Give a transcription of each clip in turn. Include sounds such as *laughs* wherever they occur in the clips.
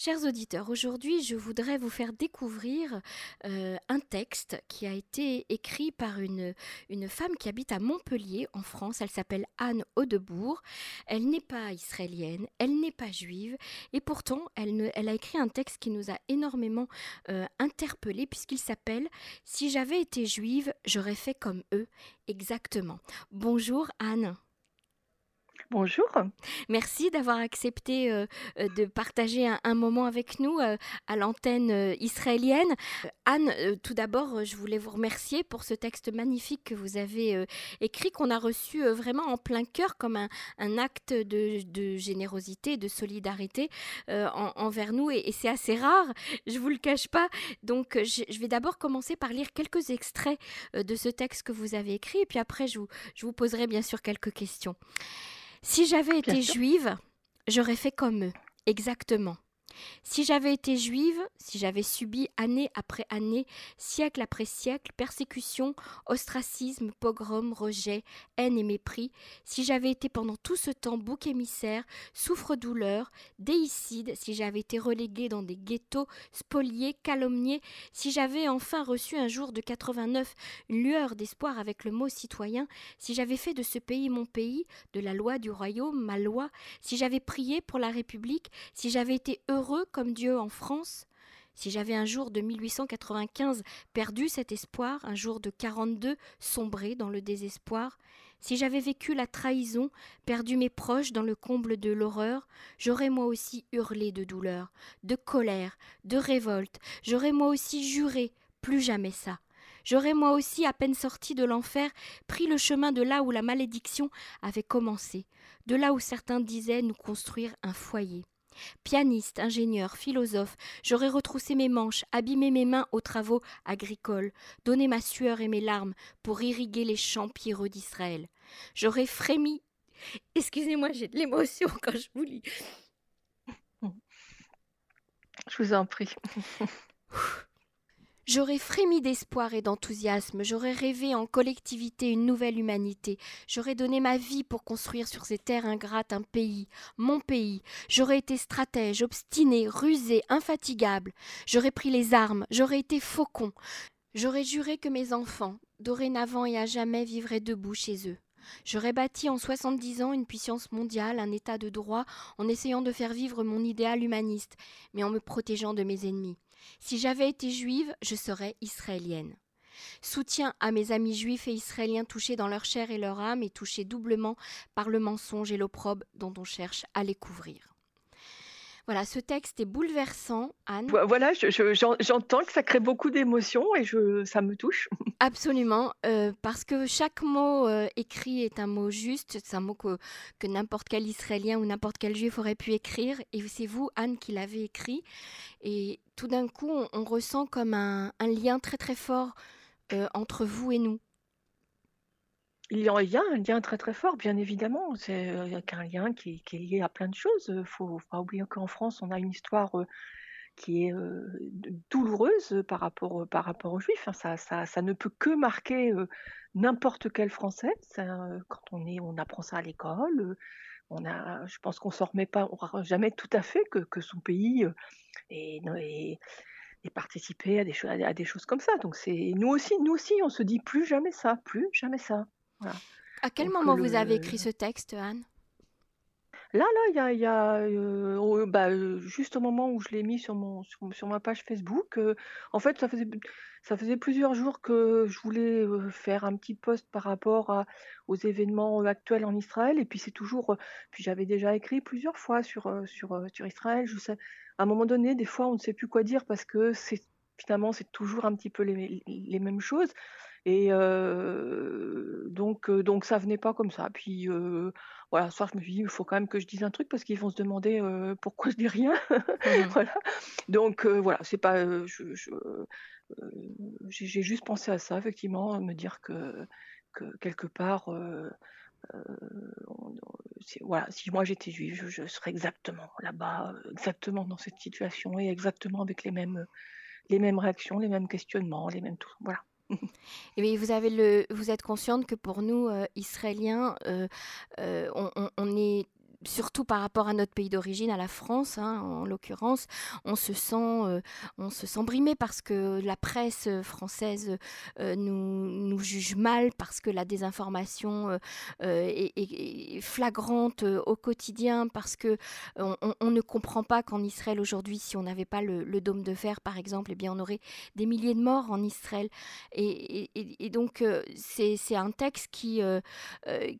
Chers auditeurs, aujourd'hui je voudrais vous faire découvrir euh, un texte qui a été écrit par une, une femme qui habite à Montpellier en France. Elle s'appelle Anne Audebourg. Elle n'est pas israélienne, elle n'est pas juive et pourtant elle, a écrit un texte qui nous a énormément euh, interpellés puisqu'il s'appelle Si j'avais été juive, j'aurais fait comme eux. Exactement. Bonjour Anne. Bonjour. Merci d'avoir accepté euh, euh, de partager un, moment avec nous euh, à l'antenne israélienne. Anne, tout d'abord, je voulais vous remercier pour ce texte magnifique que vous avez écrit, qu'on a reçu vraiment en plein cœur comme un, acte de, générosité, de solidarité envers nous. Et, c'est assez rare, je vous le cache pas. Donc, je, vais d'abord commencer par lire quelques extraits de ce texte que vous avez écrit, et puis après, je vous poserai bien sûr quelques questions. Si j'avais été juive, j'aurais fait comme eux, exactement. Si j'avais été juive, si j'avais subi année après année, siècle après siècle, persécution, ostracisme, pogrom, rejet, haine et mépris, si j'avais été pendant tout ce temps bouc émissaire, souffre-douleur, déicide, si j'avais été reléguée dans des ghettos, spoliée, calomniée, si j'avais enfin reçu un jour de 89 une lueur d'espoir avec le mot citoyen, si j'avais fait de ce pays mon pays, de la loi du royaume ma loi, si j'avais prié pour la République, si j'avais été heureux comme Dieu en France, si j'avais un jour de 1895 perdu cet espoir, un jour de 42 sombré dans le désespoir, si j'avais vécu la trahison, perdu mes proches dans le comble de l'horreur, j'aurais moi aussi hurlé de douleur, de colère, de révolte, j'aurais moi aussi juré plus jamais ça. J'aurais moi aussi, à peine sorti de l'enfer, pris le chemin de là où la malédiction avait commencé, de là où certains disaient nous construire un foyer. Pianiste, ingénieur, philosophe, j'aurais retroussé mes manches, abîmé mes mains aux travaux agricoles, donné ma sueur et mes larmes pour irriguer les champs pierreux d'Israël. J'aurais frémi. Excusez-moi, j'ai de l'émotion quand je vous lis. Je vous en prie. *laughs* J'aurais frémi d'espoir et d'enthousiasme, j'aurais rêvé en collectivité une nouvelle humanité, j'aurais donné ma vie pour construire sur ces terres ingrates un pays, mon pays, j'aurais été stratège, obstiné, rusé, infatigable, j'aurais pris les armes, j'aurais été faucon, j'aurais juré que mes enfants, dorénavant et à jamais, vivraient debout chez eux. J'aurais bâti en soixante-dix ans une puissance mondiale, un état de droit, en essayant de faire vivre mon idéal humaniste, mais en me protégeant de mes ennemis. Si j'avais été juive, je serais israélienne. Soutien à mes amis juifs et israéliens touchés dans leur chair et leur âme et touchés doublement par le mensonge et l'opprobre dont on cherche à les couvrir. Voilà, ce texte est bouleversant, Anne. Voilà, j'entends que ça crée beaucoup d'émotions et je, ça me touche. *laughs* Absolument, euh, parce que chaque mot euh, écrit est un mot juste, c'est un mot que, que n'importe quel Israélien ou n'importe quel Juif aurait pu écrire, et c'est vous, Anne, qui l'avez écrit. Et tout d'un coup, on, ressent comme un, lien très très fort euh, entre vous et nous. Il y a un lien très très fort, bien évidemment. C'est euh, un lien qui est, lié à plein de choses. Il ne faut pas oublier qu'en France, on a une histoire euh, qui est douloureuse par rapport, par rapport aux Juifs. Hein. Ça, ça, ne peut que marquer n'importe quel Français. quand on, est, on apprend ça à l'école, on a, je pense qu'on ne s'en remet pas on jamais tout à fait que, que son pays ait, participé à des, à des choses comme ça. Donc c'est nous aussi, nous aussi, on se dit plus jamais ça, plus jamais ça. À quel moment vous avez écrit ce texte, Anne? Là, là, il y a, euh, bah, euh, juste au moment où je l'ai mis sur, mon, sur, ma page Facebook, euh, en fait, ça faisait, ça faisait plusieurs jours que je voulais faire un petit post par rapport aux événements actuels en Israël. Et puis, c'est toujours. puis, j'avais déjà écrit plusieurs fois sur, sur, sur Israël. Je sais, à un moment donné, des fois, on ne sait plus quoi dire parce que c'est finalement, c'est toujours un petit peu les, les mêmes choses. Et donc, donc ça venait pas comme ça. Puis voilà, ce soir, je me suis dit, il faut quand même que je dise un truc parce qu'ils vont se demander pourquoi je dis rien. Mmh *laughs* voilà. Donc voilà, c'est pas. j'ai juste pensé à ça, effectivement, me dire que, que quelque part. voilà, si moi j'étais juive, je, je, serais exactement là-bas, exactement dans cette situation et exactement avec les mêmes, les mêmes réactions, les mêmes questionnements, les mêmes tout. Voilà. *laughs* Et vous, avez le, vous êtes consciente que pour nous, euh, Israéliens, euh, euh, on, est surtout par rapport à notre pays d'origine, à la France, hein, en l'occurrence, on se sent, euh, on se sent brimé parce que la presse française euh, nous, nous, juge mal, parce que la désinformation est, flagrante au quotidien, parce que on, ne comprend pas qu'en Israël aujourd'hui, si on n'avait pas le, dôme de fer, par exemple, eh bien on aurait des milliers de morts en Israël. Et, et donc c'est un texte qui,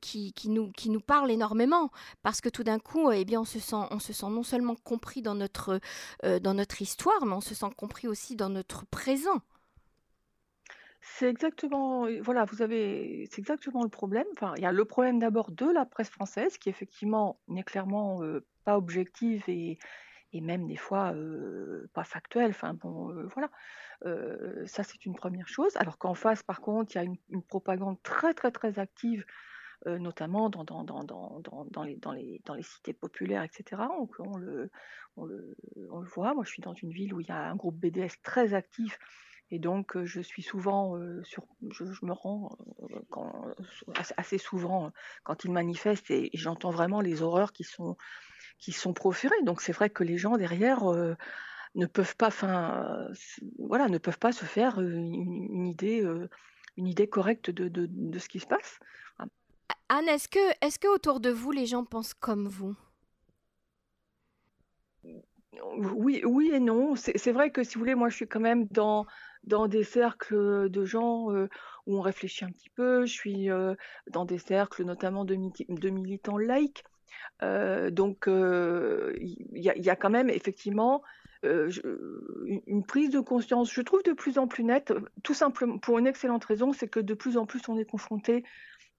qui, qui, nous, qui nous parle énormément parce que tout d'un coup, eh bien, on se sent, on se sent non seulement compris dans notre, euh, dans notre histoire, mais on se sent compris aussi dans notre présent. C'est exactement, voilà, vous avez, c'est exactement le problème. Enfin, il y a le problème d'abord de la presse française qui effectivement n'est clairement euh, pas objective et, et, même des fois euh, pas factuelle. Enfin bon, voilà, ça c'est une première chose. Alors qu'en face, par contre, il y a une, une propagande très très très active euh, notamment dans, dans, dans, dans, les, dans, les, dans les cités populaires, etc. On, on, le, on, le, on, le, voit. Moi, je suis dans une ville où il y a un groupe BDS très actif. Et donc, euh, je suis souvent euh, sur, je, me rends assez souvent quand ils manifestent et, j'entends vraiment les horreurs qui sont, qui sont proférées. Donc, c'est vrai que les gens derrière ne peuvent pas, voilà, ne peuvent pas se faire une, idée, une idée correcte de, de, ce qui se passe. Anne, est-ce que, est que autour de vous, les gens pensent comme vous? Oui, oui et non. C'est vrai que si vous voulez, moi je suis quand même dans, dans des cercles de gens euh, où on réfléchit un petit peu. Je suis euh, dans des cercles notamment de, militants laïcs. Euh, donc il y, a quand même effectivement une prise de conscience, je trouve de plus en plus nette, tout simplement pour une excellente raison, c'est que de plus en plus on est confronté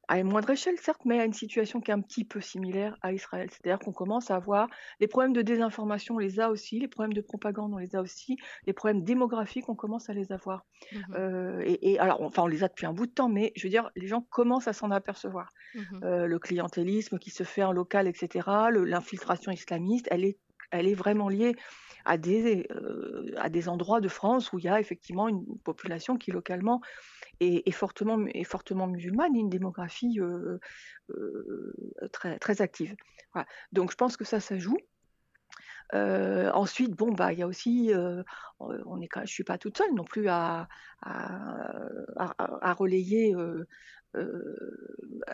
à une moindre échelle, certes, mais à une situation qui est un petit peu similaire à Israël. C'est-à-dire qu'on commence à avoir les problèmes de désinformation, on les a aussi, les problèmes de propagande, on les a aussi, les problèmes démographiques, on commence à les avoir. Mmh euh, et, alors, enfin, on les a depuis un bout de temps, mais je veux dire, les gens commencent à s'en apercevoir. Mmh euh, le clientélisme qui se fait en local, etc., l'infiltration islamiste, elle est, elle est vraiment liée à des, euh, à des endroits de France où il y a effectivement une population qui localement est, fortement, est fortement musulmane une démographie euh, euh, très, très active. Donc je pense que ça, ça joue. Euh, ensuite, bon, bah, il y a aussi, on est, je suis pas toute seule non plus à, à, relayer.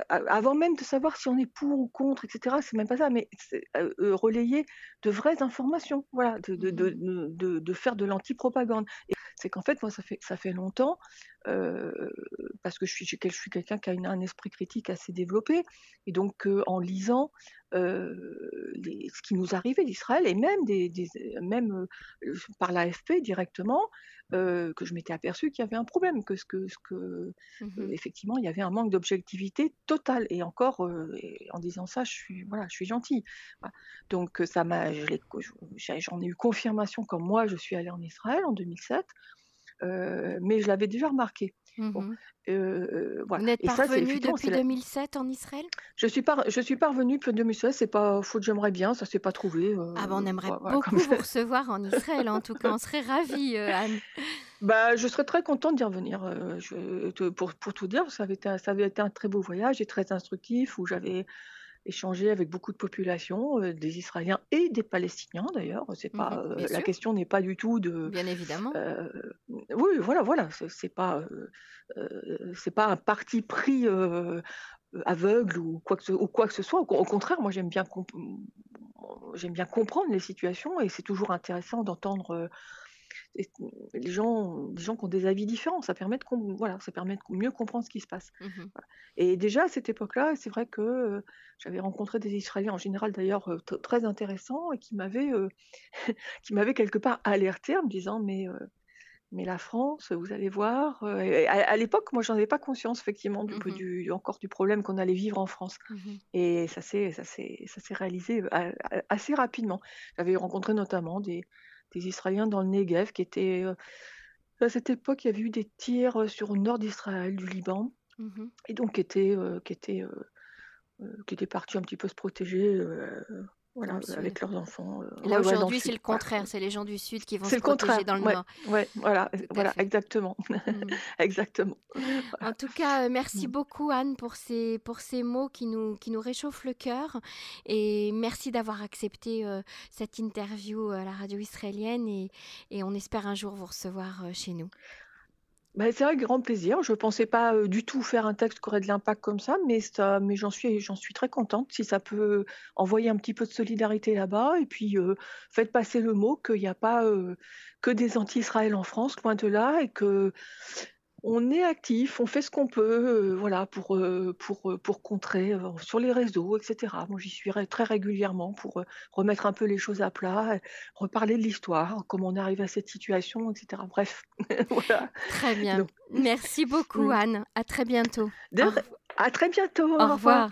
Avant même de savoir si on est pour ou contre, etc. C'est même pas ça, mais relayer de vraies informations, voilà, de, de, de, de faire de l'anti-propagande c'est qu'en fait, moi, ça fait, ça fait longtemps, euh, parce que je suis, je suis quelqu'un qui a un esprit critique assez développé, et donc euh, en lisant euh, ce qui nous arrivait d'Israël, et même, des, même par l'AFP directement, que je m'étais aperçu qu'il y avait un problème, que, ce que, ce que mmh effectivement, il y avait un manque d'objectivité totale. Et encore, en disant ça, je suis, voilà, je suis gentille. Donc ça m'a, j'en ai eu confirmation quand moi je suis allée en Israël en 2007. Euh, mais je l'avais déjà remarqué. Mmh euh, voilà. Vous n'êtes pas revenu depuis 2007 en Israël? Je suis pas, je suis pas revenue depuis 2007. C'est pas faute, j'aimerais bien, ça s'est pas trouvé. Euh, ah ben, on aimerait beaucoup vous recevoir en Israël. En tout cas, on serait ravis, Anne. *laughs* Bah, je serais très contente d'y revenir. Je, pour, pour, tout dire, ça avait, été, ça avait été un très beau voyage et très instructif où j'avais échanger avec beaucoup de populations, euh, des Israéliens et des Palestiniens d'ailleurs. C'est mmh pas euh, la question n'est pas du tout de. Bien évidemment. Euh, oui, voilà, voilà. C'est pas c'est pas un parti pris aveugle ou quoi que ce, ou quoi que ce soit. Au, contraire, moi j'aime bien j'aime bien comprendre les situations et c'est toujours intéressant d'entendre les gens, les gens qui ont des avis différents, ça permet de, voilà, ça permet de mieux comprendre ce qui se passe. Mmh Et déjà à cette époque-là, c'est vrai que euh, j'avais rencontré des Israéliens en général d'ailleurs euh, très intéressants et qui m'avaient, euh, *laughs* qui m'avaient quelque part alerté en me disant mais mais la France, vous allez voir. à, l'époque, moi, j'en avais pas conscience effectivement du, mmh du, encore du problème qu'on allait vivre en France. Mmh Et ça s'est ça s'est ça s'est réalisé assez rapidement. J'avais rencontré notamment des des Israéliens dans le Negev qui étaient. Euh, à cette époque, il y avait eu des tirs euh, sur le nord d'Israël, du Liban, mmh et donc qui étaient, euh, qui étaient, qui étaient partis un petit peu se protéger voilà, avec leurs enfants. Là, aujourd'hui, c'est le contraire, c'est les gens du Sud qui vont se le protéger dans le Nord. Ouais, voilà, voilà, exactement. Mmh. *laughs* Exactement. *laughs* En tout cas, merci mmh. beaucoup, Anne, pour ces, pour ces mots qui nous, qui nous réchauffent le cœur. Et merci d'avoir accepté cette interview à la radio israélienne. Et, et on espère un jour vous recevoir chez nous. Bah, c'est vrai, grand plaisir. Je ne pensais pas du tout faire un texte qui aurait de l'impact comme ça, mais, j'en suis très contente si ça peut envoyer un petit peu de solidarité là-bas. Et puis, faites passer le mot qu'il n'y a pas que des anti-Israël en France, loin de là, et que on est actif, on fait ce qu'on peut, euh, voilà, pour, euh, pour, euh, pour contrer sur les réseaux, etc. Moi, j'y suis très régulièrement pour remettre un peu les choses à plat, reparler de l'histoire, comment on arrive à cette situation, etc. Bref, *laughs* voilà. Très bien. Merci beaucoup, Anne. À très bientôt. À très bientôt. Au, revoir.